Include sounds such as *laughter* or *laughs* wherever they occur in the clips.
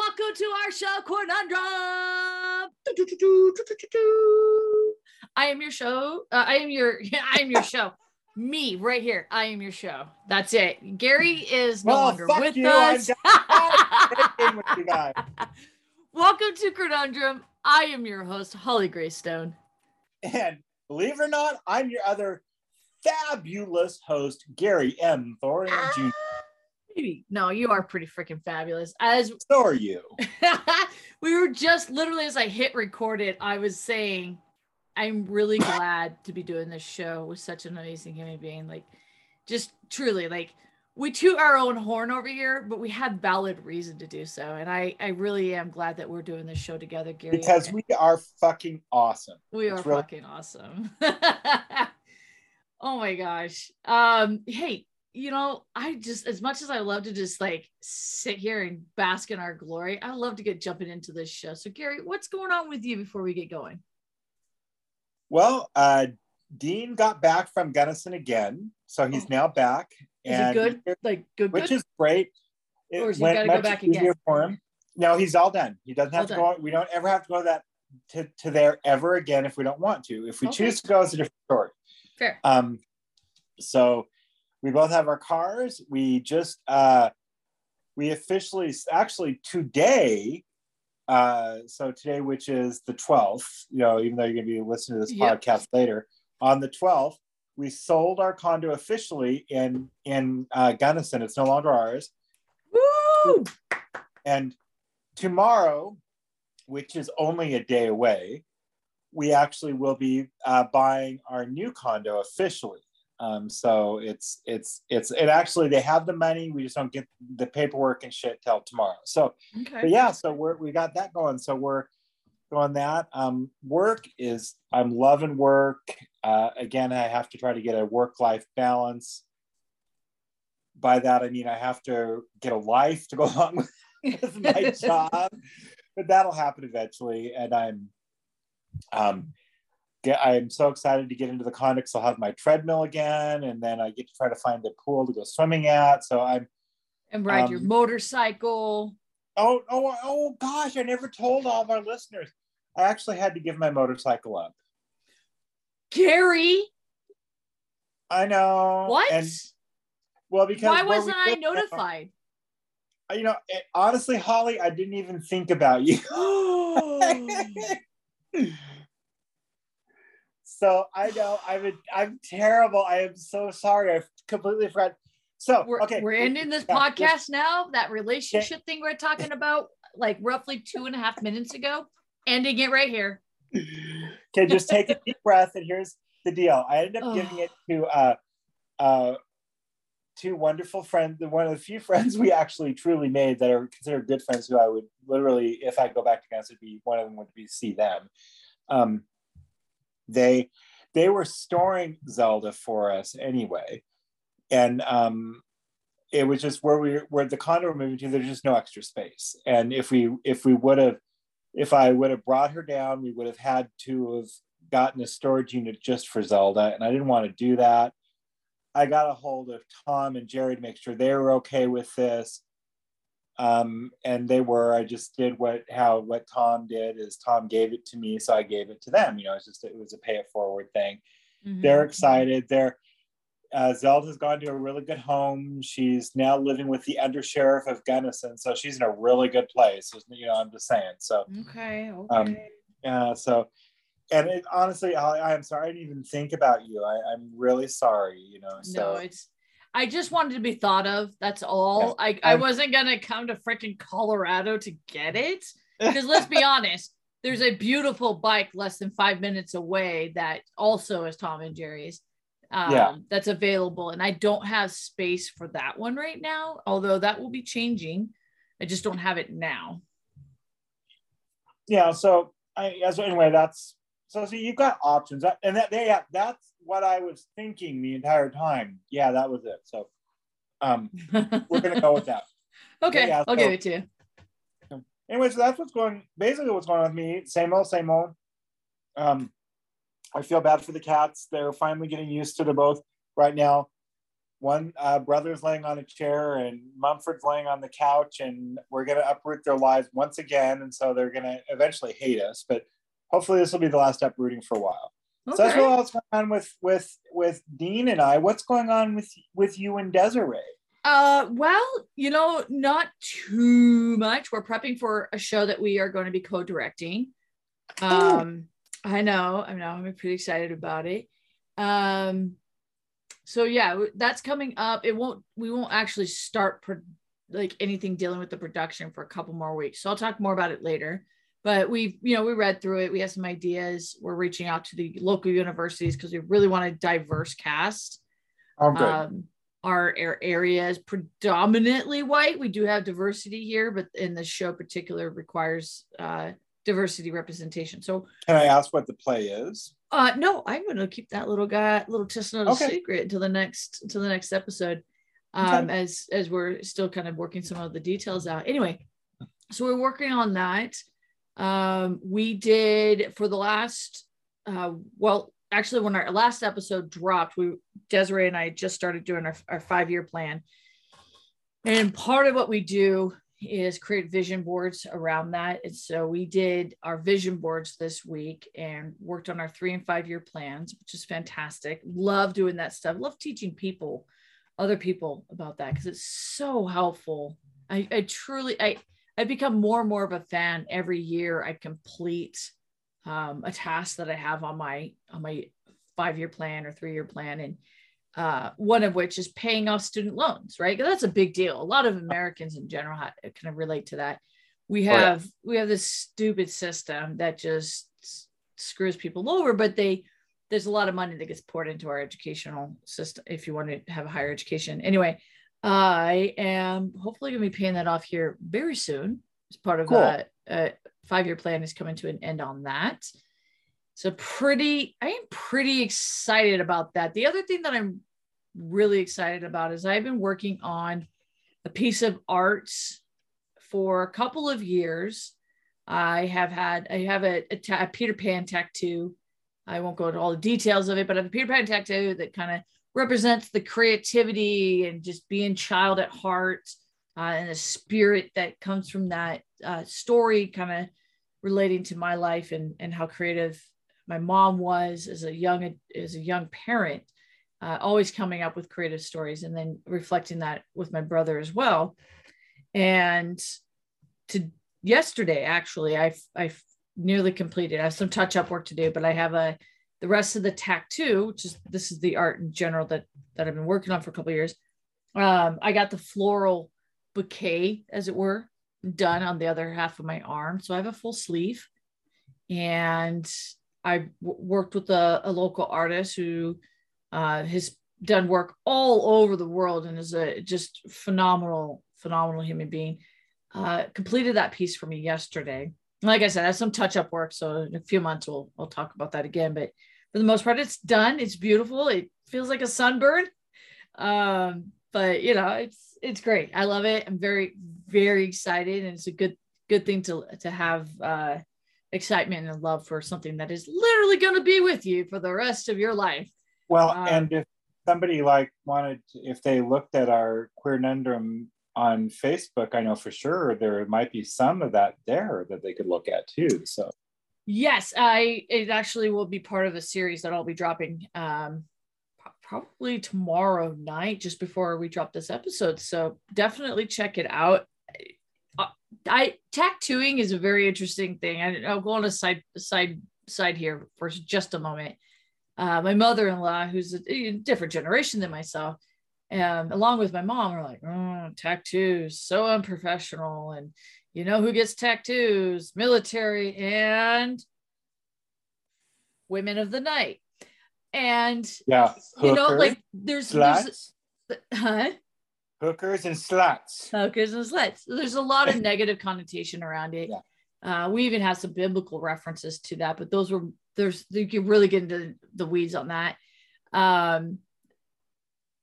Welcome to our show, Conundrum. I am your show. Uh, I am your. *laughs* I am your show. Me right here. I am your show. That's it. Gary is no Well, longer with you, us. with. *laughs* Welcome to Conundrum. I am your host, Holly Greystone. And believe it or not, I'm your other fabulous host, Gary M. Thorian Jr. Maybe. No, you are pretty freaking fabulous. As So are you. *laughs* we were just literally as I hit record it, I was saying, I'm really glad to be doing this show with such an amazing human being. Like, just truly, like, we toot our own horn over here, but we had valid reason to do so. And I, I really am glad that we're doing this show together, Gary. Because we are fucking awesome. we are it's really- fucking awesome. *laughs* oh my gosh. Um, hey, you know, I just as much as I love to just like sit here and bask in our glory, I love to get jumping into this show. So Gary, what's going on with you before we get going? Well, uh, Dean got back from Gunnison again. So he's Oh. now back. Is it good? Like good, Which good? is great. It Or is he gotta go back again? For him. No, he's all done. He doesn't have All to go. We don't ever have to go to that to, to there ever again if we don't want to. If we Okay. choose to go, it's a different story. Fair. Um, so we both have our cars. We just uh, we officially actually today. Uh, so today, which is the twelfth, you know, even though you're going to be listening to this Yep. podcast later, on the twelfth, we sold our condo officially in in uh, Gunnison. It's no longer ours. Woo! And tomorrow, which is only a day away, we actually will be uh, buying our new condo officially. Um, so it's it's it's it actually they have the money. We just don't get the paperwork and shit till tomorrow. So Okay. but yeah, so we're we got that going. So we're going that. Um, work is I'm loving work. Uh, again, I have to try to get a work life balance. By that I mean I have to get a life to go *laughs* along with with my *laughs* job, but that'll happen eventually. And I'm, um, get, I'm so excited to get into the conducts. I'll have my treadmill again, and then I get to try to find a pool to go swimming at. So I'm, and ride your um, motorcycle. oh, oh, oh gosh, I never told all of our listeners. I actually had to give my motorcycle up. Gary, I know. what? And well, because Why wasn't I now- notified? You know, it, honestly, Holly, I didn't even think about you. *gasps* *laughs* *gasps* *laughs* so I know I'm a, I'm terrible. I am so sorry. I completely forgot. So we're, okay, we're ending this yeah, podcast now. That relationship thing we're talking about, like roughly two and a half minutes ago, ending it right here. Okay, just take a deep breath, and here's the deal. I ended up Oh. giving it to uh, uh, two wonderful friends. One of the few friends we actually truly made that are considered good friends. Who I would literally, if I go back to would be one of them would be see them. Um, they they were storing Zelda for us anyway, and um, it was just where we where the condo we're moving to. There's just no extra space, and if we if we would have if I would have brought her down, we would have had to have gotten a storage unit just for Zelda, and I didn't want to do that. I got a hold of Tom and Jerry to make sure they were okay with this. Um, and they were. I just did what how what Tom did is Tom gave it to me, so I gave it to them. You know, it's just it was a pay it forward thing. Mhm. They're excited. They're uh, Zelda's gone to a really good home. She's now living with the undersheriff of Gunnison, so she's in a really good place. You know, I'm just saying. So Okay. Okay. um, yeah, so, and it, honestly, I, I'm sorry I didn't even think about you. I, I'm really sorry, you know. So, no, it's. I just wanted to be thought of. That's all. I, I I'm- wasn't gonna come to freaking Colorado to get it *laughs* because let's be honest, there's a beautiful bike less than five minutes away that also is Tom and Jerry's. Um, Yeah. that's available, and I don't have space for that one right now. Although that will be changing. I just don't have it now. Yeah. So I yeah, so anyway, that's so so you've got options. And that yeah, that's what I was thinking the entire time. Yeah, that was it. So um we're gonna go with that. *laughs* okay, Yeah, I'll so- give it to you. anyway, so that's what's going basically what's going on with me. Same old, same old. Um, I feel bad for the cats. They're finally getting used to the both right now. One uh, brother's laying on a chair and Mumford's laying on the couch, and we're gonna uproot their lives once again. And so they're gonna eventually hate us, but hopefully this will be the last uprooting for a while. So that's Okay. what else going on with with with Dean and I. What's going on with with you and Desiree? Uh, well, you know, not too much. We're prepping for a show that we are going to be co-directing. Um, I know, I know, I'm pretty excited about it. Um, so yeah, that's coming up. It won't, we won't actually start pro- like anything dealing with the production for a couple more weeks. So I'll talk more about it later. But we've, you know, we read through it. We have some ideas. We're reaching out to the local universities because we really want a diverse cast Oh, good. um, our area is predominantly white. We do have diversity here, but in the show particular requires uh, diversity representation. So Can I ask what the play is? uh, no, I'm going to keep that little guy, little chestnut a Okay. secret until the next until the next episode, um, as as we're still kind of working some of the details out. Anyway, so we're working on that. Um, we did for the last, uh, well, actually, when our last episode dropped, we Desiree and I just started doing our, our five year plan, and part of what we do is create vision boards around that. And so we did our vision boards this week and worked on our three and five year plans, which is fantastic. Love doing that stuff. Love teaching people, other people about that because it's so helpful. I, I truly, I, I become more and more of a fan every year. I complete um, a task that I have on my on my five year plan or three year plan, and uh, one of which is paying off student loans, right? that's a big deal. A lot of Americans in general kind of relate to that. We Oh, yeah. have we have this stupid system that just screws people over, but they there's a lot of money that gets poured into our educational system if you want to have a higher education. Anyway, I am hopefully going to be paying that off here very soon as part of Cool. a, a uh, five year plan is coming to an end on that. So pretty, I am pretty excited about that. The other thing that I'm really excited about is I've been working on a piece of art for a couple of years. I have had, I have a, a, ta- a Peter Pan tattoo. I won't go into all the details of it, but I have a Peter Pan tattoo that kind of represents the creativity and just being child at heart uh, and the spirit that comes from that uh, story, kind of relating to my life and, and how creative my mom was as a young as a young parent, uh, always coming up with creative stories and then reflecting that with my brother as well. And to yesterday, actually, I've I've nearly completed. I have some touch up work to do, but I have a the rest of the tattoo, which is this is the art in general that that I've been working on for a couple years. Um, I got the floral bouquet, as it were, done on the other half of my arm. So I have a full sleeve. And I w- worked with a, a local artist who uh, has done work all over the world and is a just phenomenal, phenomenal human being. Uh, completed that piece for me yesterday. Like I said, I have some touch up work. So in a few months, we'll, we'll talk about that again. But for the most part, it's done. It's beautiful. It feels like a sunburn. Um, but you know, it's it's great. I love it. I'm very very excited, and it's a good good thing to to have uh, excitement and love for something that is literally going to be with you for the rest of your life. Well, Um, and if somebody like wanted, if they looked at our Queer Nundrum on Facebook, I know for sure there might be some of that there that they could look at too. So Yes, I it actually will be part of a series that I'll be dropping um probably tomorrow night just before we drop this episode. So definitely check it out. I, I tattooing is a very interesting thing. I, I'll go on a side side side here for just a moment. Uh, my mother-in-law, who's a, a different generation than myself, um, along with my mom, are like, oh, tattoos, so unprofessional, and you know who gets tattoos? Military and women of the night. And yeah, you know, like there's, there's *laughs* huh? Hookers and sluts. Hookers and sluts. There's a lot of *laughs* negative connotation around it. Yeah. Uh, we even have some biblical references to that, but those were there's you can really get into the weeds on that. Um,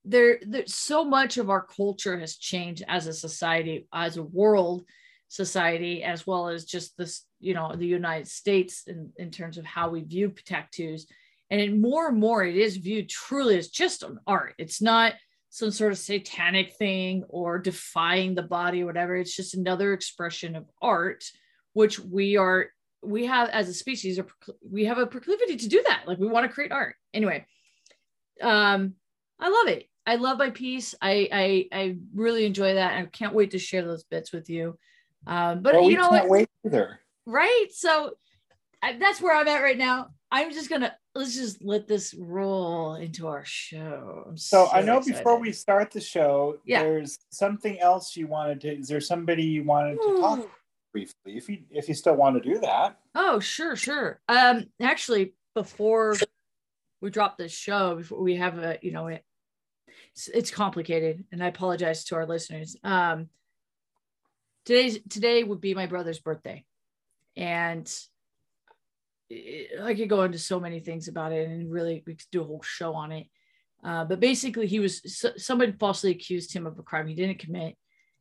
there, there's so much of our culture has changed as a society, as a world society, as well as just this, you know, the United States in, in terms of how we view tattoos. And it, more and more, it is viewed truly as just an art. It's not some sort of satanic thing or defying the body or whatever. It's just another expression of art, which we are, we have as a species, we have a proclivity to do that. Like we want to create art. Anyway, um, I love it. I love my piece. I I, I really enjoy that. I can't wait to share those bits with you. Um, but well, you know, can't wait either. Right. So I, that's where I'm at right now. I'm just gonna let's just let this roll into our show. So, so I know excited. before we start the show, Yeah. there's something else you wanted to. Is there somebody you wanted to talk Ooh. briefly? If you if you still want to do that. Oh, sure, sure. Um, actually, before we drop this show, before we have a, you know, it, it's, it's complicated, and I apologize to our listeners. Um, today's today would be my brother's birthday, and I could go into so many things about it, and really we could do a whole show on it. Uh, but basically, he was s- somebody falsely accused him of a crime he didn't commit,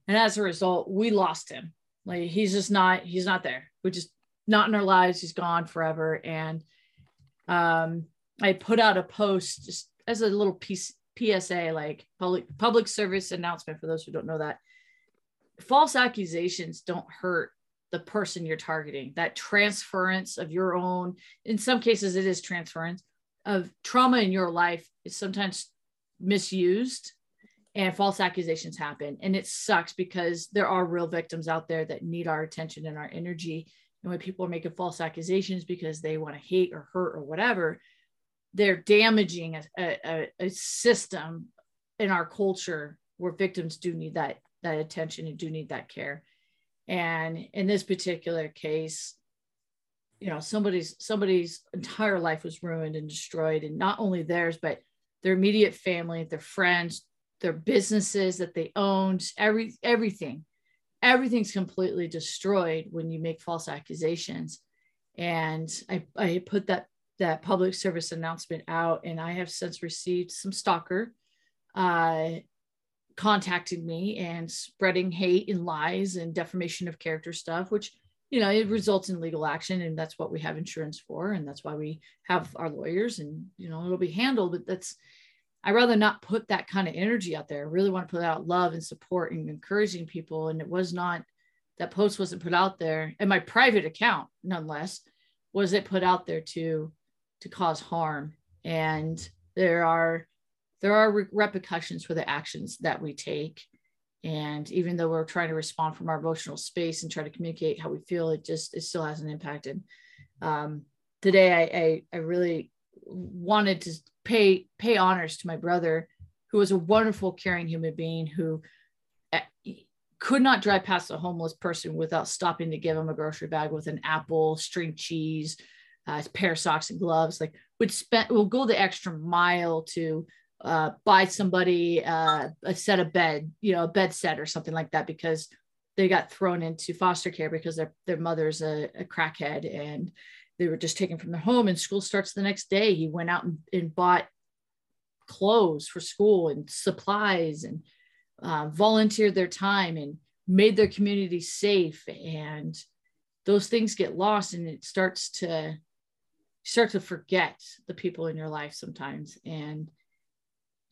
and as a result, we lost him. Like he's just not he's not there. We're just not in our lives. He's gone forever. And um, I put out a post just as a little piece PSA, like public public service announcement for those who don't know that. False accusations don't hurt the person you're targeting. That transference of your own, in some cases, it is transference of trauma in your life is sometimes misused and false accusations happen. And it sucks because there are real victims out there that need our attention and our energy. And when people are making false accusations because they want to hate or hurt or whatever, they're damaging a, a, a system in our culture where victims do need that that attention and do need that care. And in this particular case, you know, somebody's somebody's entire life was ruined and destroyed, and not only theirs, but their immediate family, their friends, their businesses that they owned, every everything, everything's completely destroyed when you make false accusations. And I, I put that that public service announcement out, and I have since received some stalker uh, contacting me and spreading hate and lies and defamation of character stuff, which you know it results in legal action, and that's what we have insurance for, and that's why we have our lawyers, and you know it'll be handled. But that's I rather not put that kind of energy out there. I really want to put out love and support and encouraging people. And it was not that post wasn't put out there in my private account, nonetheless, was it put out there to to cause harm. And there are there are re- repercussions for the actions that we take. And even though we're trying to respond from our emotional space and try to communicate how we feel, it just it still hasn't impacted. Um, today, I, I I really wanted to pay pay honors to my brother, who was a wonderful, caring human being who uh, could not drive past a homeless person without stopping to give him a grocery bag with an apple, string cheese, uh, a pair of socks and gloves. Like would spend will go the extra mile to uh, buy somebody uh, a set of bed, you know, a bed set or something like that because they got thrown into foster care because their their mother's a, a crackhead and they were just taken from their home and school starts the next day. He went out and, and bought clothes for school and supplies and uh, volunteered their time and made their community safe. And those things get lost and it starts to start to forget the people in your life sometimes. And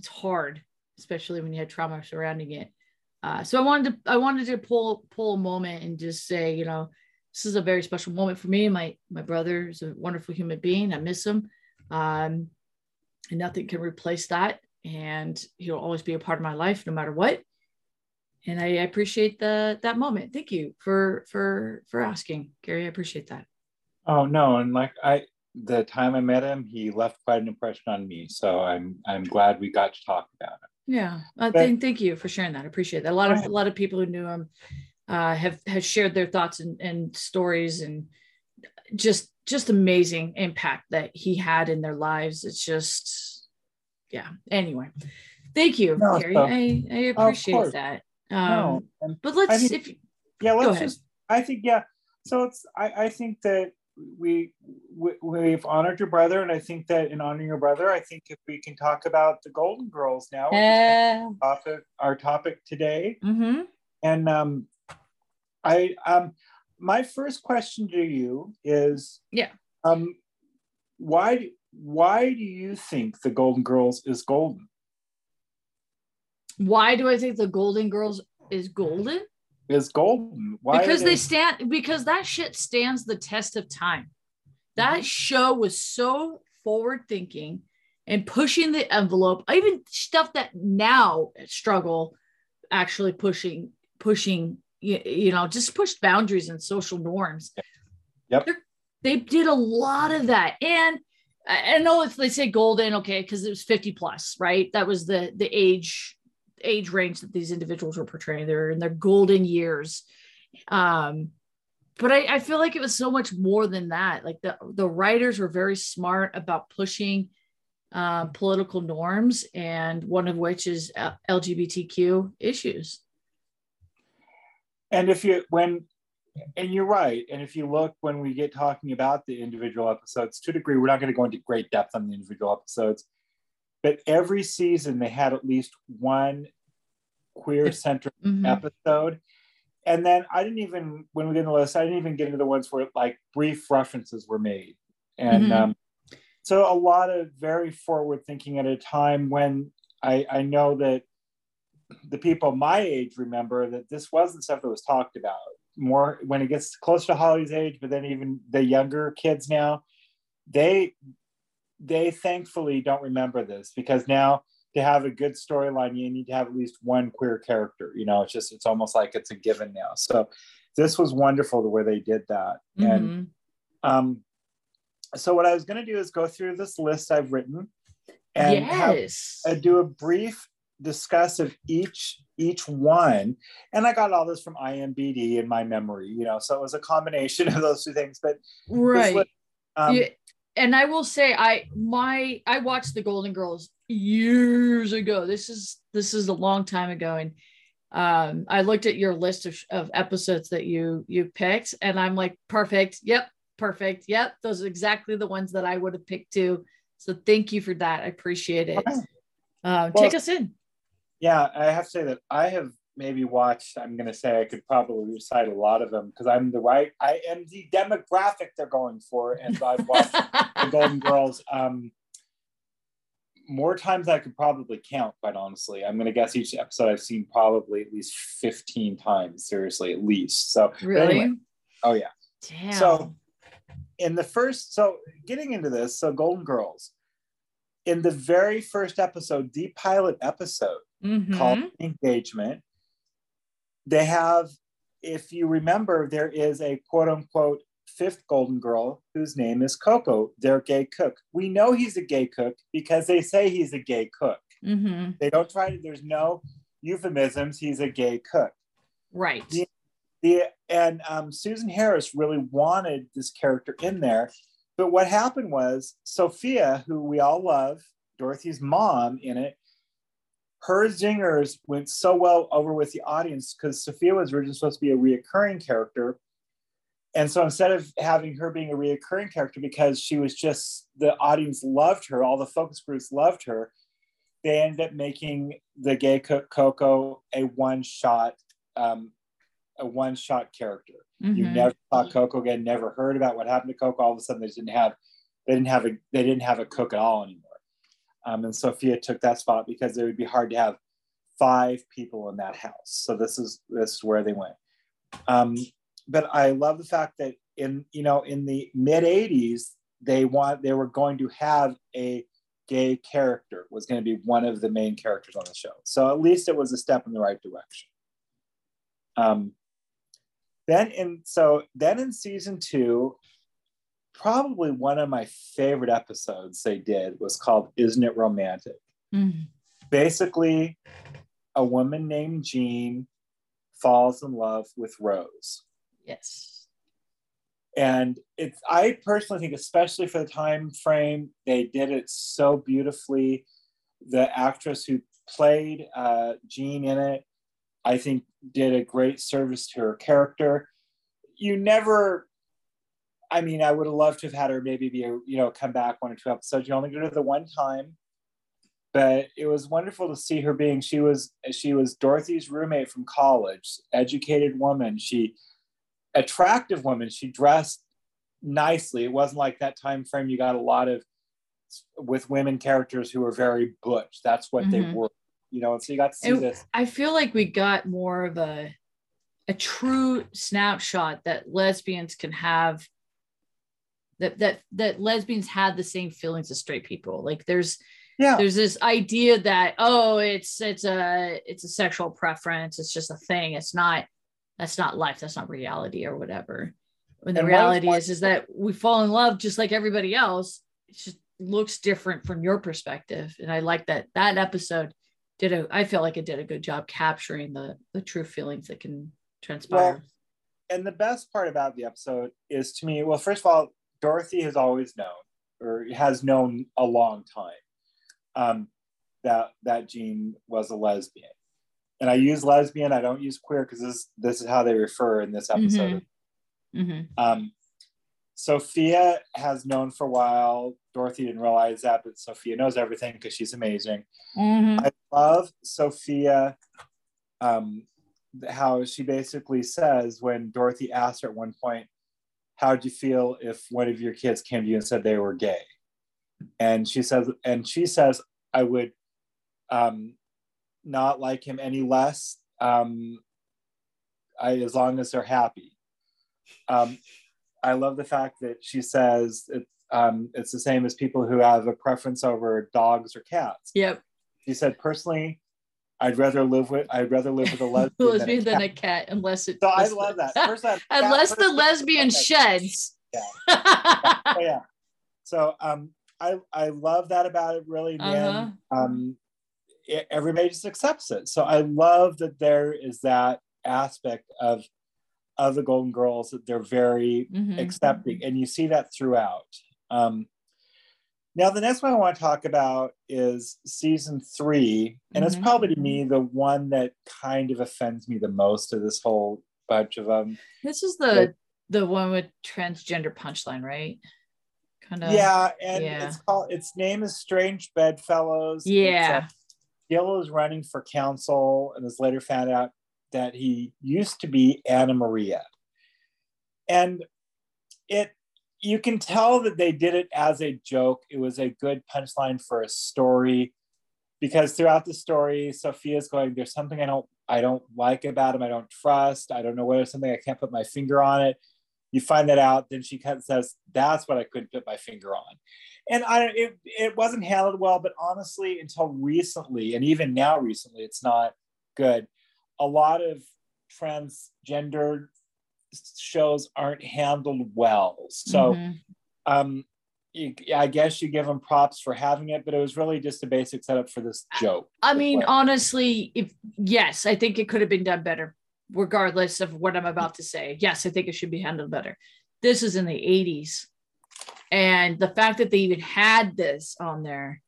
it's hard especially when you have trauma surrounding it uh, so i wanted to i wanted to pull pull a moment and just say you know this is a very special moment for me. My my brother is a wonderful human being. I miss him, um, and nothing can replace that. And he'll always be a part of my life, no matter what. And I appreciate the that moment. Thank you for for for asking, Gary. I appreciate that. Oh no, and like I, the time I met him, he left quite an impression on me. So I'm I'm glad we got to talk about it. Yeah, uh, But- thank thank you for sharing that. I appreciate that. A lot of Right. a lot of people who knew him uh, have have shared their thoughts and, and stories and just just amazing impact that he had in their lives. It's just yeah. Anyway, Thank you, No, Gary. so- I, I appreciate that. no, Um, and but let's I think- if yeah let's just i think yeah so it's i i think that we, we we've honored your brother and i think that in honoring your brother i think if we can talk about the golden girls now uh, topic, our topic today mm-hmm. and um i um my first question to you is Yeah. um why why do you think the golden girls is golden why do I think the Golden Girls is golden? Is golden why because they stand because that shit stands the test of time. That Mhm. show was so forward thinking and pushing the envelope. Even stuff that now struggle actually pushing pushing you, you know just pushed boundaries and social norms. Yep. They're- they did a lot of that and I I know if they say golden, okay, because it was 50 plus, right? That was the the age age range that these individuals were portraying. They're in their golden years. Um, but I, I feel like it was so much more than that. Like the the writers were very smart about pushing um, political norms, and one of which is LGBTQ issues. and if you when and you're right and if you look when we get talking about the individual episodes to a degree we're not going to go into great depth on the individual episodes but every season they had at least one queer centric Mhm. episode and then i didn't even when we get in the list i didn't even get into the ones where like brief references were made and Mhm. um, so a lot of very forward thinking at a time when i i know that the people my age remember that this wasn't stuff that was talked about more when it gets close to Holly's age, but then even the younger kids now, they they thankfully don't remember this because now to have a good storyline, you need to have at least one queer character. You know, it's just it's almost like it's a given now. So this was wonderful the way they did that. And Mhm. um so what I was gonna do is go through this list I've written and have uh, do a brief discuss of each each one and i got all this from imbd in my memory you know so it was a combination *laughs* of those two things but right. list, um, yeah, and I will say I my I watched the Golden Girls years ago. This is this is a long time ago, and um, I looked at your list of, of episodes that you you picked, and I'm like, perfect. Yep, perfect. Yep, those are exactly the ones that I would have picked too. So thank you for that. I appreciate it. Um, Well- take us in. yeah i have to say that i have maybe watched i'm going to say i could probably recite a lot of them because i'm the right i am the demographic they're going for and i've watched *laughs* the golden girls um more times than i could probably count quite honestly i'm going to guess each episode i've seen probably at least 15 times seriously at least so really? anyway, oh yeah Damn. So- in the first so getting into this so golden girls in the very first episode the pilot episode Mhm. called engagement they have if you remember there is a quote unquote fifth golden girl whose name is coco their gay cook we know he's a gay cook because they say he's a gay cook Mhm. they don't try to there's no euphemisms he's a gay cook right. Yeah. the and um, Susan Harris really wanted this character in there, but what happened was Sophia, who we all love, Dorothy's mom in it, her zingers went so well over with the audience because Sophia was originally supposed to be a reoccurring character. And so instead of having her being a reoccurring character because she was just the audience loved her, all the focus groups loved her, they ended up making the gay cook Coco a one shot um, a one shot character. You Mhm. never saw Coco again, never heard about what happened to Coco. All of a sudden, they didn't have they didn't have a they didn't have a cook at all anymore. Um, and Sophia took that spot because it would be hard to have five people in that house. So this is this is where they went. Um, but I love the fact that in you know in the mid '80s they want they were going to have a gay character was going to be one of the main characters on the show. So at least it was a step in the right direction. Um, then in so then in season two, probably one of my favorite episodes they did was called "Isn't It Romantic?" Mhm. Basically, a woman named Jean falls in love with Rose, Yes. and it's I personally think, especially for the time frame, they did it so beautifully. The actress who played uh, Jean in it, I think did a great service to her character. You never, I mean, I would have loved to have had her maybe be, a, you know, come back one or two episodes. You only did it the one time, but it was wonderful to see her being. She was she was Dorothy's roommate from college, educated woman. She attractive woman. She dressed nicely. It wasn't like that time frame. You got a lot of with women characters who were very butch. That's what mm-hmm. they were, you know. And so you got to see it, this. I feel like we got more of a a true snapshot that lesbians can have. That that that lesbians had the same feelings as straight people. Like there's yeah. there's this idea that oh it's it's a it's a sexual preference. It's just a thing. It's not that's not life. That's not reality or whatever. When the and reality is is that we fall in love just like everybody else. It just looks different from your perspective. And i like that that episode did a i feel like it did a good job capturing the the true feelings that can transpire. Well, and the best part about the episode is to me well first of all dorothy has always known or has known a long time um, that that Jean was a lesbian and I use lesbian. I don't use queer because this this is how they refer in this episode. Mm-hmm. Mm-hmm. Um, Sophia has known for a while. Dorothy didn't realize that, but Sophia knows everything because she's amazing. Mm-hmm. I love Sophia. Um, how she basically says when Dorothy asked her at one point, "How'd you feel if one of your kids came to you and said they were gay?" And she says, and she says, "I would um, not like him any less um, I, as long as they're happy. Um, I love the fact that she says it's, um, it's the same as people who have a preference over dogs or cats. Yep. She said, personally, I'd rather live with I'd rather live with a lesbian, *laughs* lesbian than, a, than cat. a cat, unless it. So I love that. *laughs* First, unless the lesbian sheds. Yeah. yeah. *laughs* Oh, yeah. So um, I I love that about it. Really, uh-huh. um, everybody just accepts it. So I love that there is that aspect of of the Golden Girls that they're very mm-hmm. accepting, and you see that throughout. Um, now, the next one I want to talk about is season three, and mm-hmm. it's probably to me the one that kind of offends me the most of this whole bunch of them. This is the the one with transgender punchline, right? Kind of. Yeah, and yeah. it's called. Its name is Strange Bedfellows. Yeah. Gil is running for council and is later found out that he used to be Anna Maria. And it you can tell that they did it as a joke. It was a good punchline for a story because throughout the story, Sophia's going, There's something I don't I don't like about him, I don't trust, I don't know whether something I can't put my finger on it. You find that out, then she kind of says, That's what I couldn't put my finger on and I it, it wasn't handled well, but honestly, until recently, and even now recently, it's not good. A lot of transgender shows aren't handled well. So mm-hmm. um you, I guess you give them props for having it, but it was really just a basic setup for this joke. I mean, honestly, if yes, I think it could have been done better, regardless of what I'm about to say. Yes, I think it should be handled better. This is in the 80s and the fact that they even had this on there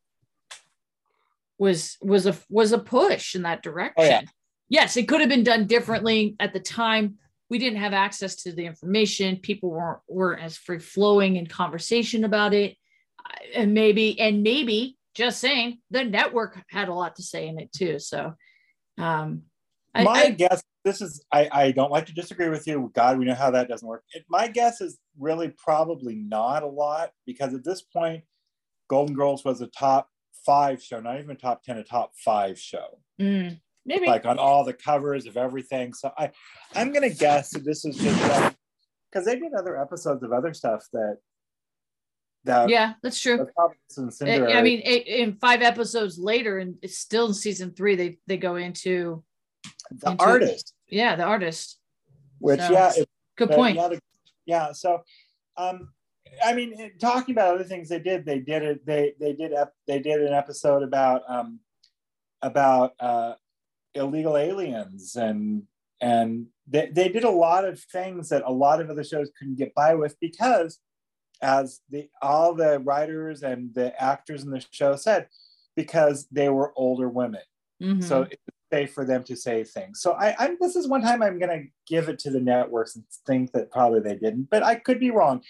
was was a was a push in that direction. Oh, yeah. Yes, it could have been done differently at the time. We didn't have access to the information. People weren't weren't as free flowing in conversation about it, and maybe and maybe just saying the network had a lot to say in it too. So, um, my I, I, guess this is I, I don't like to disagree with you. God, we know how that doesn't work. It, my guess is really probably not a lot because at this point, Golden Girls was a top five show, not even a top 10, a top five show. Mm, maybe like on all the covers of everything. So I, I'm going to guess that this is just because they did other episodes of other stuff that that yeah, that's true. I mean, in five episodes later, and it's still in season three. They they go into the into, artist. Yeah, the artist. Which so, yeah, good point. Yeah, yeah, so um, I mean, talking about other things they did, they did it. They they did they did an episode about um, about uh, illegal aliens and and they, they did a lot of things that a lot of other shows couldn't get by with because as the all the writers and the actors in the show said because they were older women Mhm. so it's safe for them to say things. So I, I'm this is one time I'm gonna give it to the networks and think that probably they didn't, but I could be wrong.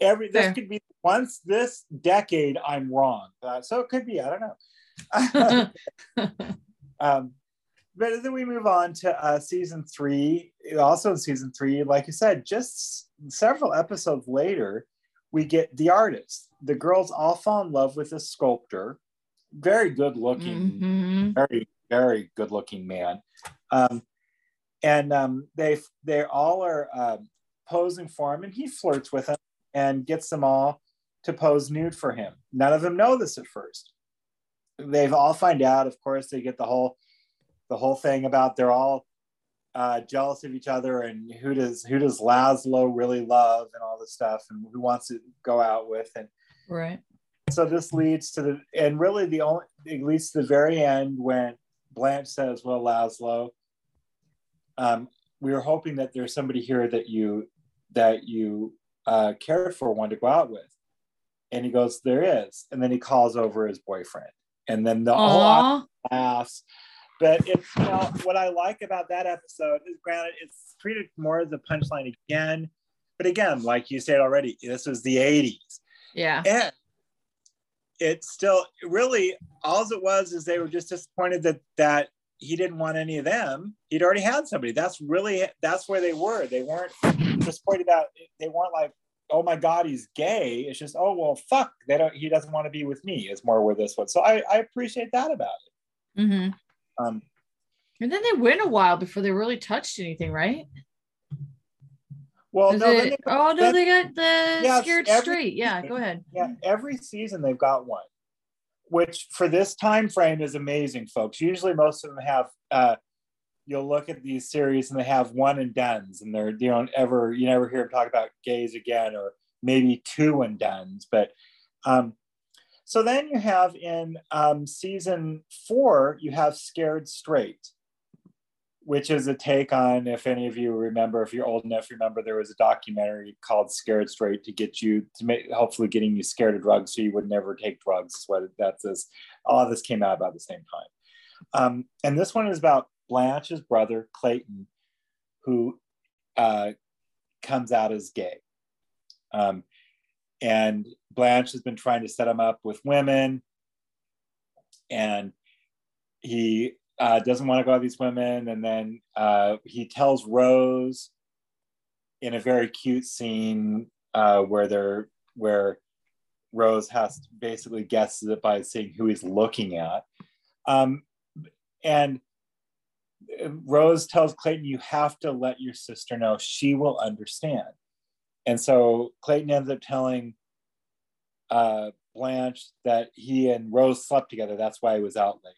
Every this Fair. could be once this decade I'm wrong, Uh, so it could be I don't know. *laughs* *laughs* um, but then we move on to uh, season three. Also in season three, like you said, just several episodes later, we get the artist. The girls all fall in love with a sculptor, very good looking Mhm. very very good looking man um, and um, they they all are um, posing for him and he flirts with them and gets them all to pose nude for him none of them know this at first they've all find out of course they get the whole the whole thing about they're all uh, jealous of each other and who does who does Laszlo really love and all this stuff and who wants to go out with and Right. so this leads to the and really the only it leads to the very end when Blanche says, "Well, Laszlo, um, we were hoping that there's somebody here that you that you uh, cared for, one to go out with," and he goes, "There is," and then he calls over his boyfriend, and then the whole Aw. laughs. But it's you know what I like about that episode is granted it's treated more as a punchline again, but again, like you said already, this was the '80s Yeah. and it still really all it was is they were just disappointed that that he didn't want any of them. He'd already had somebody. That's really that's where they were. They weren't disappointed about they weren't like oh my god he's gay. It's just oh well fuck. They don't he doesn't want to be with me is more where this was. So i i appreciate that about it mm-hmm. Um And then they went a while before they really touched anything, right? well Is no then it- they- oh no, they got the Yeah, scared straight. Yeah, go ahead. Yeah, every season they've got one, which for this time frame is amazing, folks. Usually, most of them have. Uh, you'll look at these series and they have one and dones, and they're you don't ever you never hear them talk about gays again, or maybe two and dones. But um, so then you have in um, season four, you have Scared Straight, which is a take on if any of you remember if you're old enough remember there was a documentary called scared straight to get you to make hopefully getting you scared of drugs so you would never take drugs what that says all this came out about the same time. Um, and this one is about blanche's brother clayton who uh, comes out as gay. Um, and blanche has been trying to set him up with women. And he uh, doesn't want to go out with these women, and then uh, he tells Rose in a very cute scene uh, where they're where Rose has to basically guesses it by seeing who he's looking at, um, and Rose tells Clayton, "You have to let your sister know; she will understand." And so Clayton ends up telling uh, Blanche that he and Rose slept together. That's why he was out late.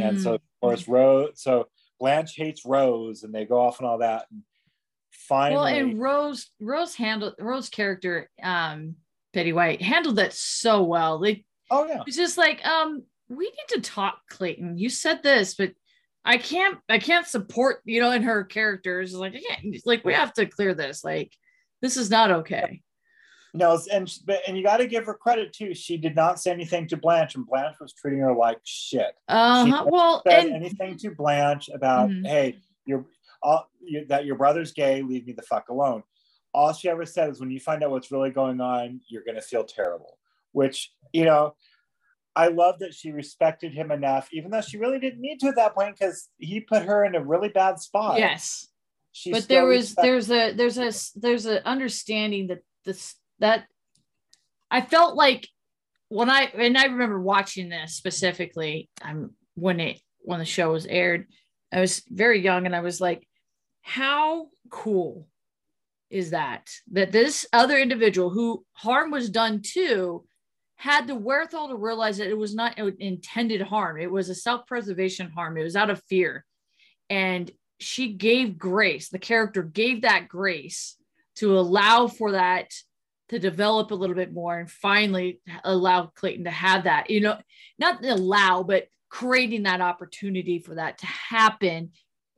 And so, of course, Rose. So Blanche hates Rose, and they go off and all that. And finally, well, and Rose, Rose handled Rose character, um, Betty White handled that so well. Like oh yeah, it's just like, um, we need to talk, Clayton. You said this, but I can't, I can't support, you know, in her characters. Like, I can't, like, we have to clear this. Like, this is not okay. no, and but and you got to give her credit too. She did not say anything to Blanche, and Blanche was treating her like shit. Uh huh. Well, Said and anything to Blanche about, Mhm. hey, you're all, you, that your brother's gay. Leave me the fuck alone. All she ever said is, when you find out what's really going on, you're gonna feel terrible. Which you know, I love that she respected him enough, even though she really didn't need to at that point because he put her in a really bad spot. yes, she but there was there's a there's a there's a understanding that this that I felt like when I and I remember watching this specifically I'm when it when the show was aired I was very young and I was like how cool is that? That this other individual who harm was done to had the wherewithal to realize that it was not intended harm. It was a self-preservation harm. It was out of fear. And she gave grace the character gave that grace to allow for that to develop a little bit more and finally allow clayton to have that you know not allow but creating that opportunity for that to happen.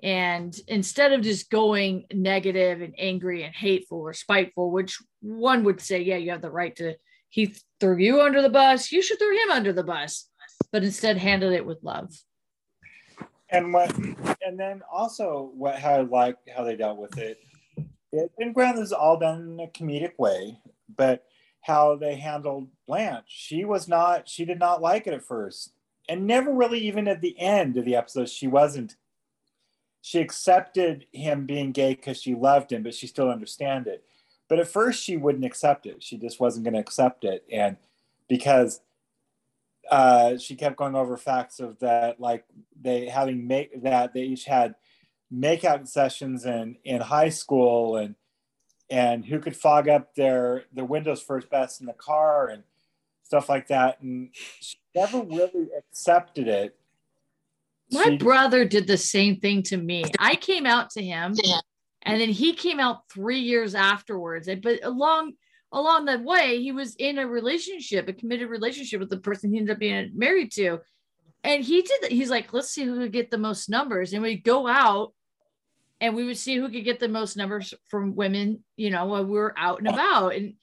And instead of just going negative and angry and hateful or spiteful which one would say yeah you have the right to he threw you under the bus you should throw him under the bus but instead handled it with love and what and then also what how I like how they dealt with it. it and granted, is all done in a comedic way, but how they handled Blanche. She was not. She did not like it at first, and never really even at the end of the episode. She wasn't. She accepted him being gay because she loved him, but she still understand it. But at first, she wouldn't accept it. She just wasn't going to accept it, and because uh, she kept going over facts of that, like they having make that they each had makeout sessions in in high school, and and who could fog up their their windows first best in the car and stuff like that. And she never really accepted it. My She- brother did the same thing to me. I came out to him, and then he came out three years afterwards. And- But along along the way, he was in a relationship, a committed relationship with the person he ended up being married to. And he did. He's like, let's see who could get the most numbers. And we'd go out and we would see who could get the most numbers from women, you know, when we were out and about. And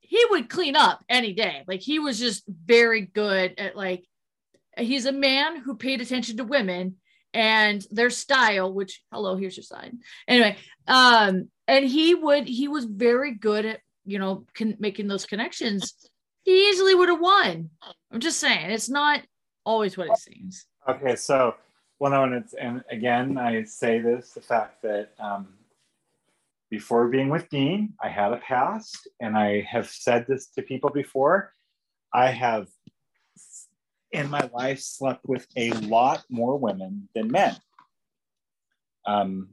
he would clean up any day. Like he was just very good at like he's a man who paid attention to women and their style which hello here's your sign anyway um and he would he was very good at you know con- making those connections he easily would have won i'm just saying it's not always what it seems Okay, so well, no, and it's and again, I say this: the fact that um, before being with Dean, I had a past, and I have said this to people before. I have in my life slept with a lot more women than men, um,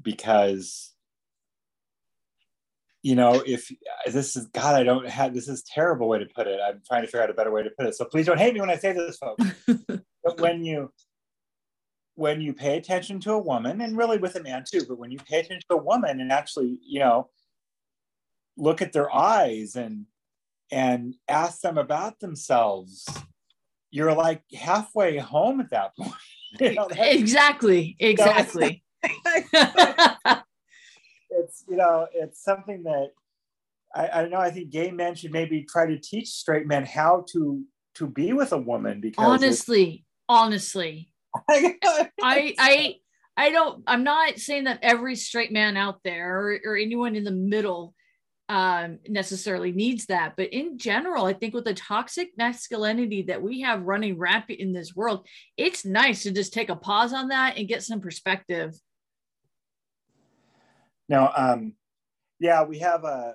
because you know if uh, this is God, I don't have this is a terrible way to put it. I'm trying to figure out a better way to put it. So please don't hate me when I say this, folks *laughs* but when you when you pay attention to a woman and really with a man too but when you pay attention to a woman and actually you know look at their eyes and and ask them about themselves you're like halfway home at that point *laughs* you know, exactly *laughs* exactly it's you know it's something that I, I don't know i think gay men should maybe try to teach straight men how to to be with a woman because honestly honestly. *laughs* I I I don't I'm not saying that every straight man out there or, or anyone in the middle um necessarily needs that but in general I think with the toxic masculinity that we have running rampant in this world it's nice to just take a pause on that and get some perspective No, um, yeah, we have a,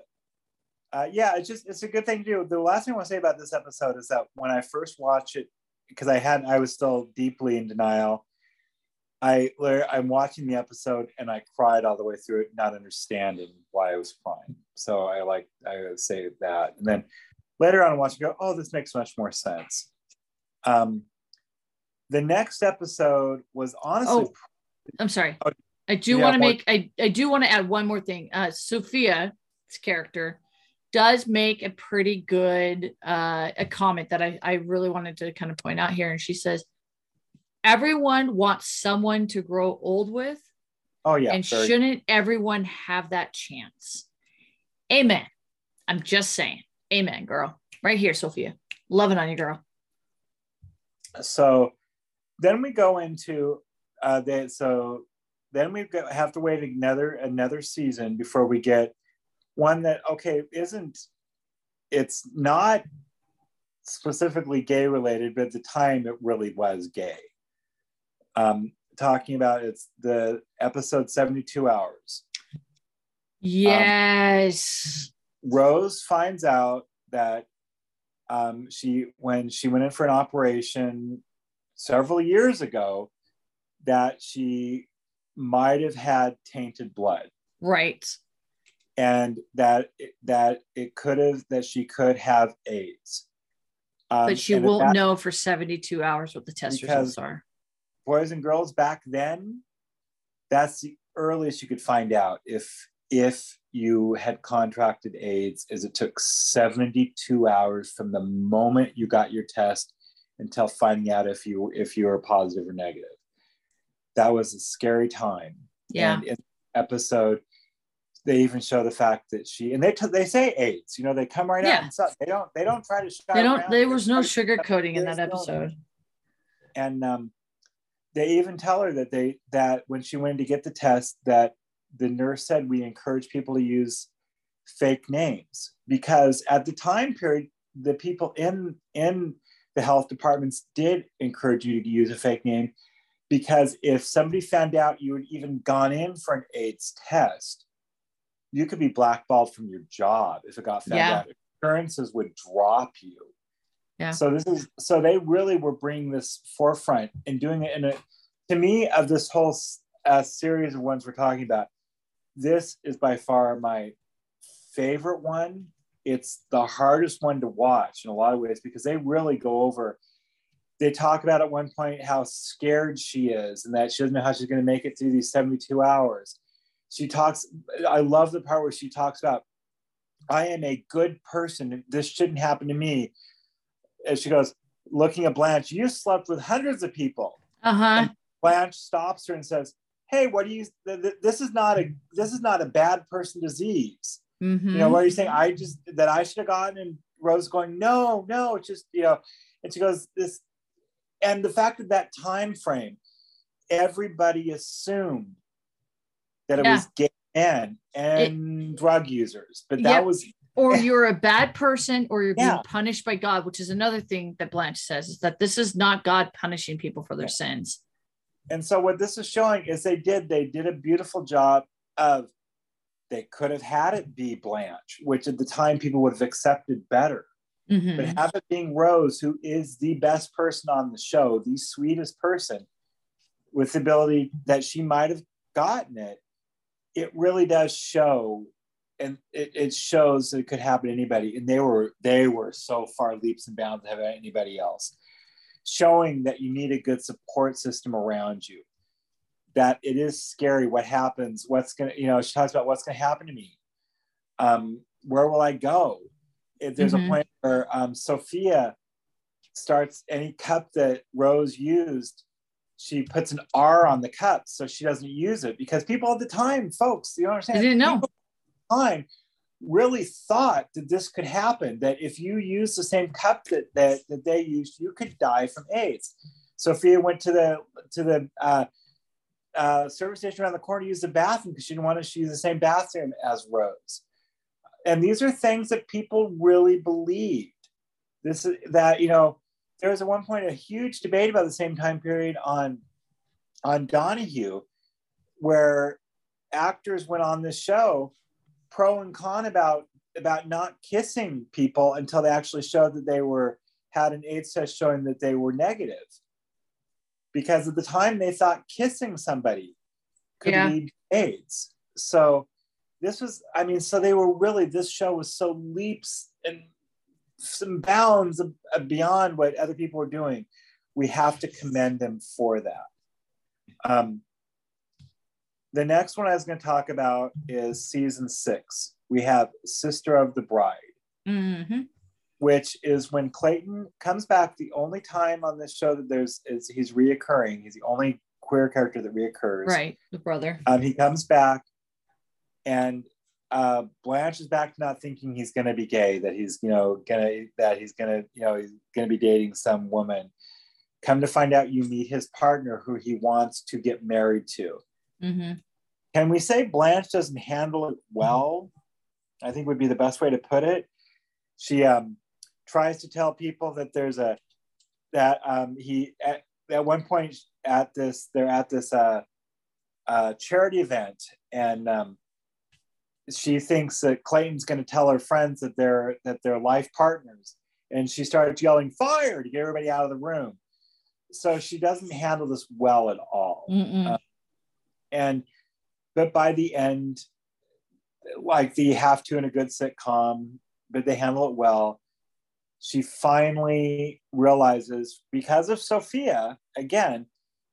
uh, yeah, it's just it's a good thing to do. The last thing I want to say about this episode is that when I first watched it, because I had I was still deeply in denial. I I'm watching the episode and I cried all the way through it, not understanding why I was crying. So I like I would say that, and then later on, I watch it go, oh, this makes much more sense. Um, the next episode was honestly Oh. I'm sorry. Oh, I do yeah, want to make I, I do want to add one more thing. Uh Sophia's character does make a pretty good uh a comment that I, I really wanted to kind of point out here. And she says, everyone wants someone to grow old with, oh yeah, and very- shouldn't everyone have that chance? Amen. I'm just saying. Amen, girl. Right here, Sophia. Loving on you, girl. so then we go into uh the, so then we have to wait another another season before we get one that okay isn't it's not specifically gay related but at the time it really was gay um talking about it's the episode 72 hours Yes. Rose finds out that um, she, when she went in for an operation several years ago, that she might have had tainted blood, right. and that that it could have that she could have AIDS. Um, But she won't that- know for 72 hours what the test results are. boys and girls back then that's the earliest you could find out if if you had contracted aids is it took 72 hours from the moment you got your test until finding out if you if you were positive or negative that was a scary time Yeah. and in the episode they even show the fact that she and they t- they say aids you know they come right out Yeah. and stuff they don't they don't try to They don't, around. there was no sugarcoating in that episode. and um, they even tell her that they that when she went to get the test that the nurse said we encourage people to use fake names because at the time period the people in in the health departments did encourage you to use a fake name because if somebody found out you had even gone in for an AIDS test, you could be blackballed from your job if it got found Yeah. out. Insurances would drop you. Yeah. So this is so they really were bringing this forefront and doing it in a to me of this whole uh, series of ones we're talking about. This is by far my favorite one. It's the hardest one to watch in a lot of ways because they really go over. They talk about at one point how scared she is and that she doesn't know how she's going to make it through these 72 hours. She talks, I love the part where she talks about, I am a good person. This shouldn't happen to me. And she goes, looking at Blanche, you slept with hundreds of people. Uh-huh. Blanche stops her and says, Hey, what do you, th- th- this is not a, this is not a bad person disease Mhm. you know what are you saying i just that i should have gotten and rose going no no it's just you know and she goes this and the fact of that time frame everybody assumed that it Yeah. was gay men and drug users but that was or you're a bad person or you're being punished by God, which is another thing that Blanche says is that this is not God punishing people for their sins. and so what this is showing is they did they did a beautiful job of they could have had it be blanche which at the time people would have accepted better Mhm. but have it being Rose, who is the best person on the show, the sweetest person, with the ability that she might have gotten it, it really does show, and it, it shows that it could happen to anybody. And they were they were so far leaps and bounds ahead of anybody else, showing that you need a good support system around you. That it is scary what happens, what's gonna, you know, she talks about what's gonna happen to me. Um, where will I go? If there's Mhm. a point where um, Sophia starts any cup that Rose used, she puts an R on the cup so she doesn't use it because people at the time, folks, you know what I'm saying? They didn't know. People at the time really thought that this could happen, that if you use the same cup that, that, that they used, you could die from AIDS. Sophia went to the to the uh, uh, service station around the corner to use the bathroom because she didn't want to use the same bathroom as Rose. And these are things that people really believed. This is that you know there was at one point a huge debate about the same time period on on Donahue, where actors went on this show pro and con about about not kissing people until they actually showed that they were had an AIDS test showing that they were negative. Because at the time they thought kissing somebody could Yeah. lead AIDS. So this was, I mean, so they were really, this show was so leaps and some bounds of beyond what other people were doing. We have to commend them for that. Um, the next one I was going to talk about is season six. We have Sister of the Bride, Mhm. which is when Clayton comes back. The only time on this show that there's is he's reoccurring. He's the only queer character that reoccurs. Right. The brother. Um, he comes back, and uh, Blanche is back to not thinking he's going to be gay. That he's you know gonna that he's gonna you know he's going to be dating some woman. Come to find out, you meet his partner, who he wants to get married to. hmm Can we say Blanche doesn't handle it well? I think would be the best way to put it. She um, tries to tell people that there's a that um, he at, at one point at this they're at this uh, uh, charity event and um, she thinks that Clayton's going to tell her friends that they're that they're life partners. And she starts yelling fire! to get everybody out of the room. So she doesn't handle this well at all. Uh, and but by the end like the have to in a good sitcom but they handle it well. She finally realizes because of sophia again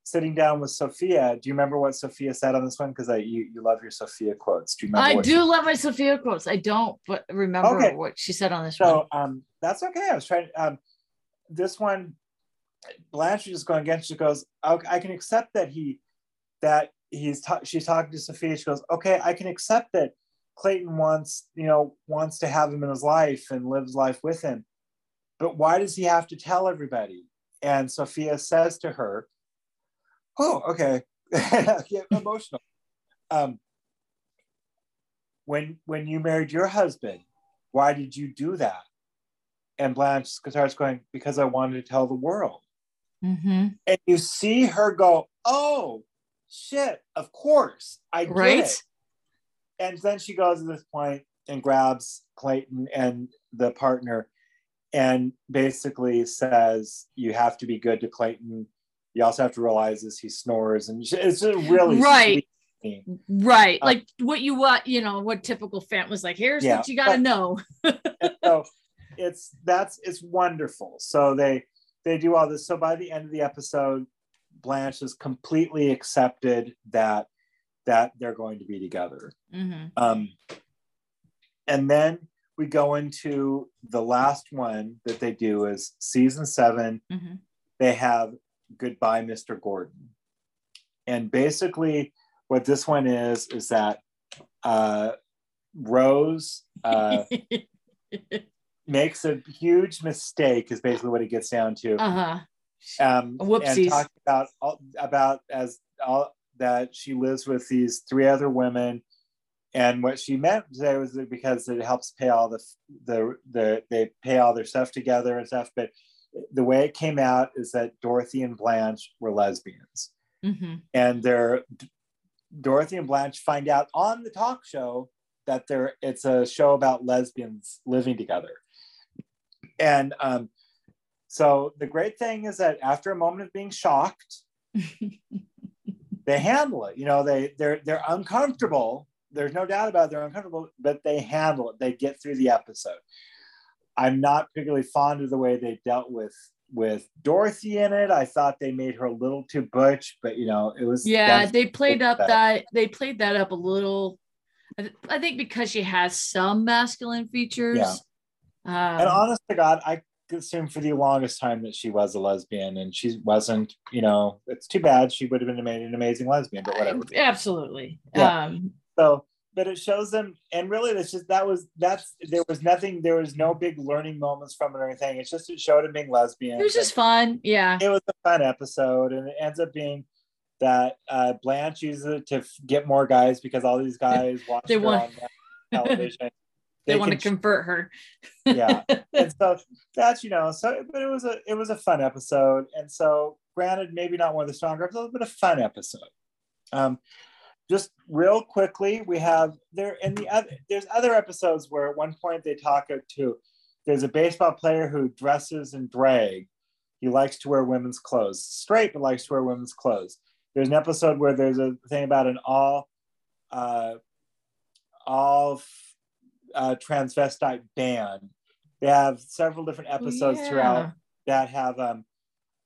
sitting down with sophia do you remember what sophia said on this one because i you, you love your sophia quotes do you remember I do love my Sophia quotes. I don't, but remember Okay. what she said on this one. so um that's okay i was trying um this one blanche is going against she goes "Okay, i can accept that he that he's ta- she's talking to sophia she goes okay i can accept that clayton wants you know wants to have him in his life and lives life with him but why does he have to tell everybody and sophia says to her Oh, okay. *laughs* get emotional. Um, when when you married your husband, why did you do that? And Blanche starts going, because I wanted to tell the world. Mm-hmm. And you see her go, oh shit, of course. I get Right? it. And then she goes to this point and grabs Clayton and the partner and basically says, you have to be good to Clayton. You also have to realize this he snores. And it's a really Right. Right. Uh, like what you want you know, what typical fan was like, here's Yeah, what you gotta but- know. So it's that's it's wonderful. So they they do all this. So by the end of the episode, Blanche has completely accepted that that they're going to be together. hmm Um, and then we go into the last one that they do is season seven. hmm They have goodbye, Mr. Gordon, and basically what this one is is that uh, Rose uh, *laughs* makes a huge mistake. Is basically what it gets down to. uh-huh. um, Whoopsies. and talking about all, about as all that she lives with these three other women, and what she meant to say was that because it helps pay all the the the they pay all their stuff together and stuff. But the way it came out is that Dorothy and Blanche were lesbians, hmm and they're Dorothy and Blanche find out on the talk show that they're it's a show about lesbians living together. And um, so the great thing is that after a moment of being shocked, *laughs* they handle it. You know, they they're they're uncomfortable. There's no doubt about it, they're uncomfortable, but they handle it. They get through the episode. I'm not particularly fond of the way they dealt with with Dorothy in it. I thought they made her a little too butch, but you know, it was Yeah, they played up that. that they played that up a little. I th- I think because she has some masculine features. Yeah. Um, and honest to God, I assumed for the longest time that she was a lesbian, and she wasn't. You know, it's too bad. She would have been made an amazing lesbian, but whatever. Absolutely. Yeah. Um, So, but it shows them, and really, that's just that was that's there was nothing. There was no big learning moments from it or anything. It's just it showed them being lesbian. it was just fun. Yeah. It was a fun episode, and it ends up being that uh, Blanche uses it to get more guys because all these guys *laughs* watch They want- on television. *laughs* They, want to convert her. yeah *laughs* and so that's you know so but it was a it was a fun episode and so granted maybe not one of the stronger episodes but a fun episode um just real quickly we have there in the other there's other episodes where at one point they talk to there's a baseball player who dresses in drag he likes to wear women's clothes straight but likes to wear women's clothes there's an episode where there's a thing about an all uh all uh, transvestite band they have several different episodes Yeah. throughout that have um,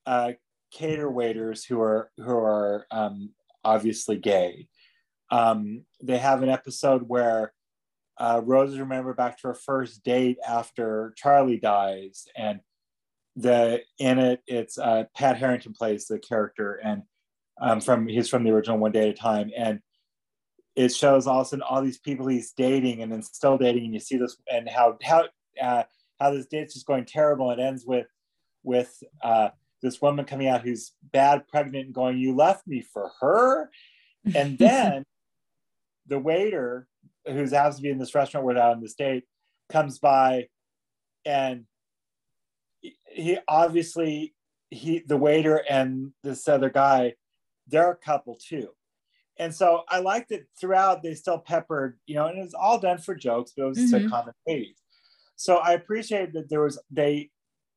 uh, cater waiters who are who are um, obviously gay. Um, they have an episode where uh, Rose is remembered back to her first date after Charlie dies, and the in it it's uh, Pat Harrington plays the character, and um, from he's from the original One Day at a Time, and it shows all of a sudden all these people he's dating and then still dating, and you see this and how how uh, how this date's just going terrible. It ends with with uh, this woman coming out who's bad pregnant and going, "You left me for her," and then *laughs* the waiter who's happens to be in this restaurant we're out on this date comes by and he obviously he the waiter and this other guy they're a couple too. And so i like that throughout they still peppered you know and it was all done for jokes but it was Mhm. sitcom in the 80s so i appreciate that there was they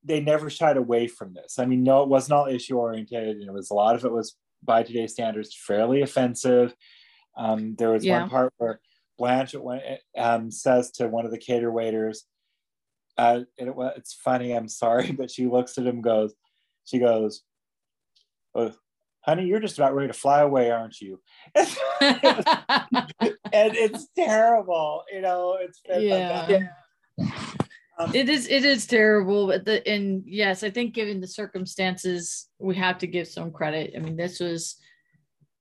they never shied away from this. I mean no it wasn't all issue oriented and it was a lot of it was by today's standards fairly offensive um, there was Yeah. one part where blanche um, says to one of the cater waiters uh, it, wa- it's funny i'm sorry *laughs* but she looks at him and goes she goes oh, honey you're just about ready to fly away aren't you *laughs* and it's terrible you know it's Yeah. Um, it is it is terrible but the and yes i think given the circumstances we have to give some credit i mean this was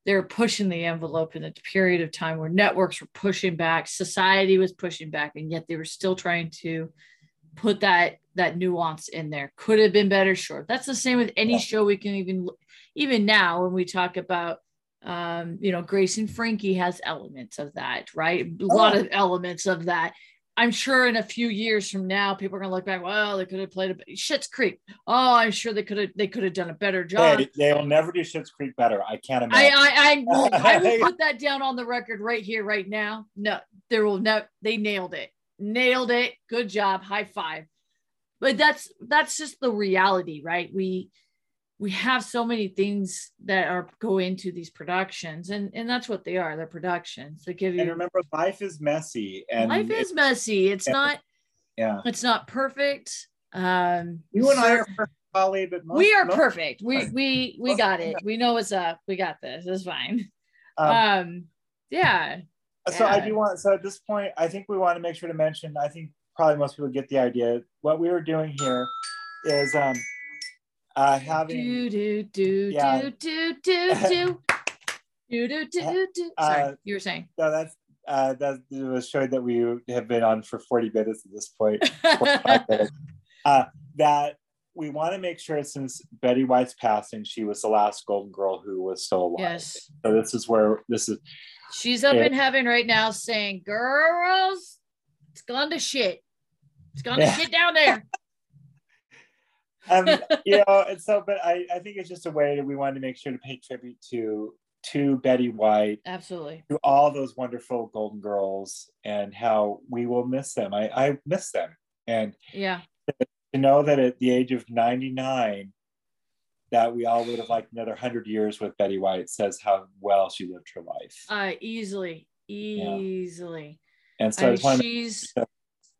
they're pushing the envelope in a period of time where networks were pushing back society was pushing back and yet they were still trying to put that that nuance in there. Could have been better? Sure. That's the same with any Yeah. show we can even even now when we talk about um you know grace and frankie has elements of that right? A lot Oh. of elements of that i'm sure in a few years from now people are going to look back well they could have played a Schitt's Creek oh i'm sure they could have they could have done a better job They, they'll never do Schitt's Creek better. I can't imagine. I, *laughs* I, will, I will put that down on the record right here, right now. No, there will no. They nailed it. Nailed it. Good job. High five. But that's that's just the reality, right? We we have so many things that are go into these productions, and and that's what they are. They're productions. They give and you remember, life is messy, and life is messy. It's Yeah. not yeah. it's not perfect. Um, You and I are perfect, Holly, but most, we are most- perfect. We *laughs* we we got it. We know what's up. We got this. It's fine. um, Um, yeah. so I do want. So at this point, I think we want to make sure to mention. I think probably most people get the idea. What we were doing here is um, uh, having Do do do Yeah. do do do do *laughs* do do do do. Sorry, Uh, you were saying. no, that's uh, that was showing that we have been on for forty minutes at this point. *laughs* 45 minutes. uh, that we want to make sure since Betty White's passing, she was the last Golden Girl who was still alive. yes, So this is where this is. she's up Yeah. in heaven right now, saying, "Girls, it's gone to shit. It's gone Yeah. to shit down there." *laughs* Um, you know, and so, but I, I think it's just a way that we wanted to make sure to pay tribute to to Betty White, Absolutely. to all those wonderful Golden Girls, and how we will miss them. I, I miss them, and Yeah. to know that at the age of 99 that we all would have liked another 100 years with betty white says how well she lived her life Uh, easily, easily. and so I mean, she's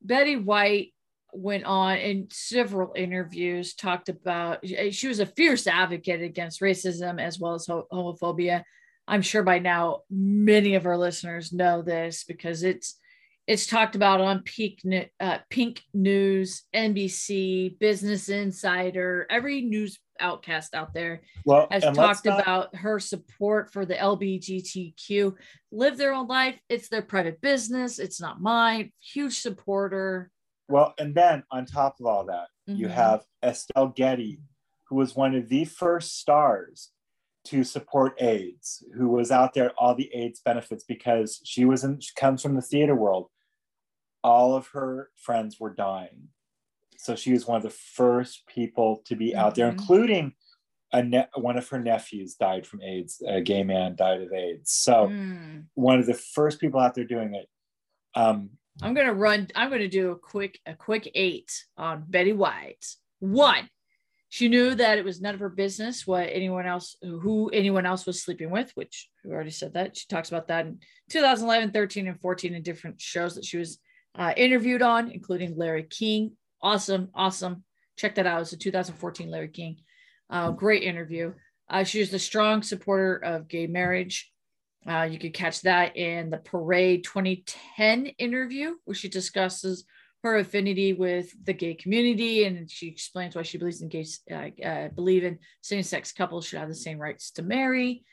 Betty White went on in several interviews talked about she was a fierce advocate against racism as well as homophobia i'm sure by now many of our listeners know this because it's it's talked about on Peak, uh, Pink News, NBC, Business Insider, every news outcast out there well has talked not- about her support for the LBGTQ. Live their own life. It's their private business. It's not mine. Huge supporter. Well and then on top of all that you Mhm. have estelle getty who was one of the first stars to support aids who was out there at all the aids benefits because she was in she comes from the theater world all of her friends were dying so she was one of the first people to be out there Mhm. including a ne- one of her nephews died from aids a gay man died of aids so Mm. one of the first people out there doing it um I'm gonna run. I'm gonna do a quick a quick eight on Betty White. One, she knew that it was none of her business what anyone else who anyone else was sleeping with, which we already said that. She talks about that in 2011, 13, and 14 in different shows that she was uh, interviewed on, including Larry King. Awesome, awesome. Check that out. It's a 2014 Larry King. Uh, great interview. Uh, she was a strong supporter of gay marriage. Uh, you could catch that in the Parade 2010 interview, where she discusses her affinity with the gay community and she explains why she believes in gay, uh, uh, believe in same-sex couples should have the same rights to marry.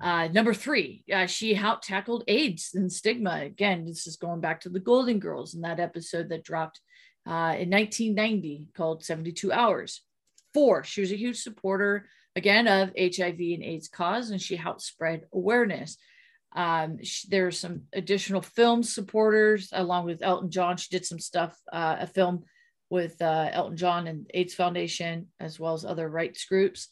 Uh, number three, uh, she helped tackled AIDS and stigma. Again, this is going back to the Golden Girls in that episode that dropped uh, in 1990 called 72 Hours. Four, she was a huge supporter again of HIV and AIDS cause, and she helped spread awareness. Um, she, there are some additional film supporters along with Elton John. She did some stuff, uh, a film with uh, Elton John and AIDS Foundation, as well as other rights groups.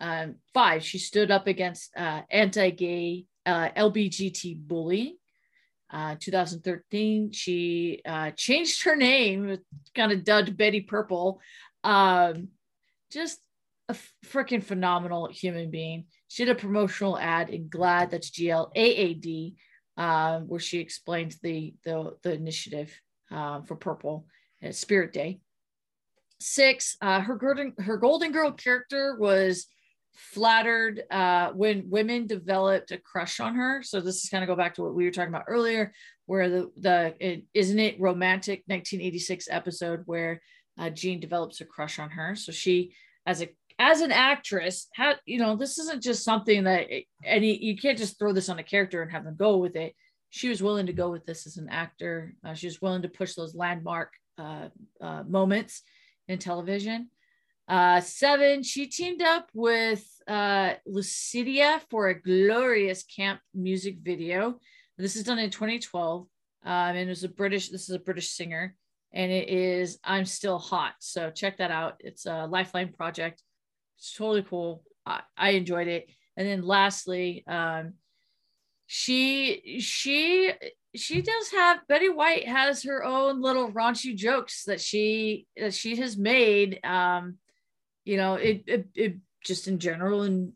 Um, five, she stood up against uh, anti-gay uh, LBGT bullying. Uh, 2013, she uh, changed her name, kind of dubbed Betty Purple. Um, just a freaking phenomenal human being. She did a promotional ad in GLAAD, that's G L A A D, uh, where she explains the the, the initiative uh, for Purple uh, Spirit Day. Six, uh, her golden her Golden Girl character was flattered uh, when women developed a crush on her. So this is kind of go back to what we were talking about earlier, where the the it, isn't it romantic 1986 episode where Jean develops a crush on her. So she, as a as an actress, had you know this isn't just something that any you can't just throw this on a character and have them go with it. She was willing to go with this as an actor. Uh, she was willing to push those landmark uh, uh, moments in television. Uh, seven, she teamed up with uh, Luciana for a glorious camp music video. This is done in 2012. Um, and it was a British, this is a British singer, and it is I'm Still Hot. So check that out. It's a Lifeline project. It's totally cool. I, I enjoyed it. And then lastly, um, she she she does have Betty White has her own little raunchy jokes that she that she has made. Um, you know, it, it, it just in general and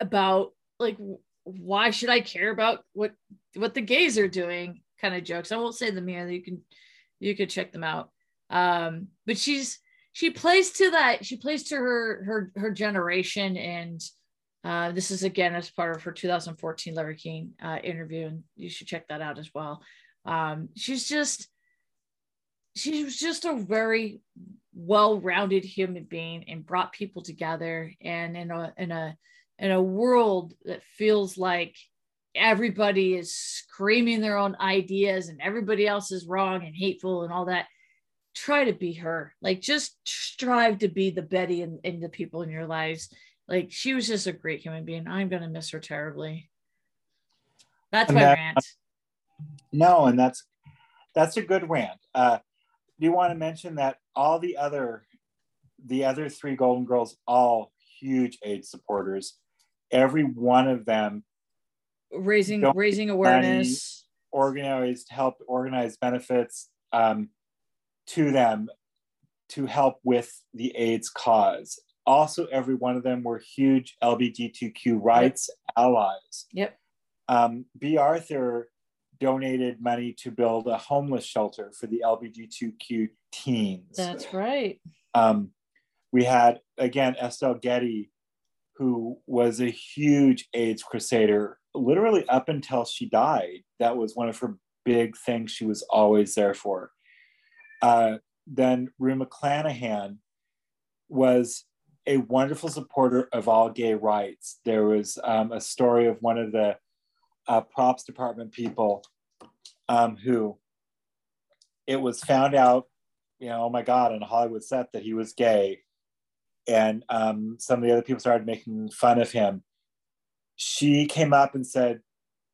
about like why should I care about what what the gays are doing kind of jokes. I won't say them here. You can you can check them out. Um, but she's she plays to that. She plays to her her her generation, and uh, this is again as part of her 2014 Larry King uh, interview, and you should check that out as well. Um, she's just she was just a very well-rounded human being and brought people together and in a in a in a world that feels like everybody is screaming their own ideas and everybody else is wrong and hateful and all that try to be her. Like just strive to be the betty and, and the people in your lives. Like she was just a great human being. I'm gonna miss her terribly. That's And my that- rant. No, and that's that's a good rant. Uh, do you want to mention that all the other the other three Golden Girls, all huge AIDS supporters, every one of them raising raising awareness. organized help organize benefits. Um, to them to help with the AIDS cause. Also, every one of them were huge LGBTQ rights allies. yep Um, Bea Arthur donated money to build a homeless shelter for the LGBTQ teens. that's right Um, we had again Estelle Getty, who was a huge AIDS crusader, literally up until she died. That was one of her big things she was always there for. Uh, then Rue McClanahan was a wonderful supporter of all gay rights. There was um, a story of one of the uh, props department people um, who it was found out you know, oh my God, on a Hollywood set that he was gay. And um, some of the other people started making fun of him. She came up and said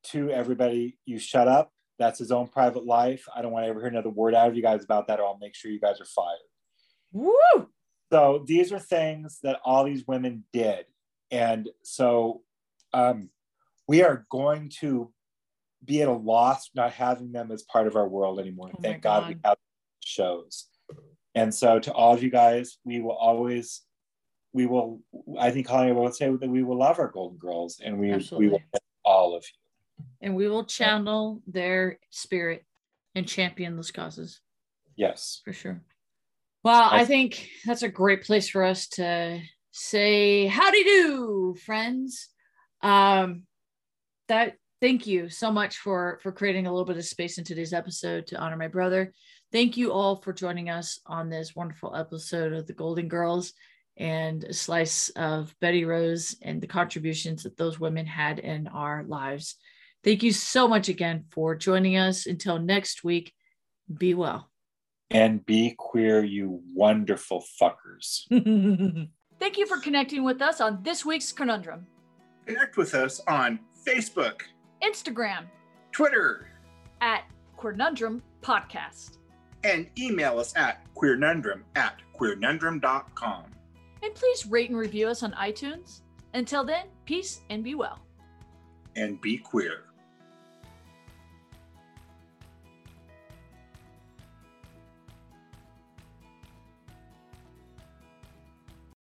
to everybody, You shut up. That's his own private life. I don't want to ever hear another word out of you guys about that, or I'll make sure you guys are fired. Woo! So these are things that all these women did. And so um, we are going to be at a loss not having them as part of our world anymore. Oh Thank God. we have shows. And so to all of you guys, we will always, we will, I think Holly will say that we will love our Golden Girls and we, we will all of you. And we will channel their spirit and champion those causes Yes. for sure. Well, I Awesome. think that's a great place for us to say howdy do, friends. Um, that thank you so much for for creating a little bit of space in today's episode to honor my brother. Thank you all for joining us on this wonderful episode of the Golden Girls and a slice of Betty Rose and the contributions that those women had in our lives. Thank you so much again for joining us. Until next week, be well. And be queer, you wonderful fuckers. *laughs* Thank you for connecting with us on this week's Conundrum. Connect with us on Facebook, Instagram Twitter, at Conundrum Podcast. and email us at queernundrum at queernundrum.com. And please rate and review us on iTunes. Until then, peace and be well. And be queer.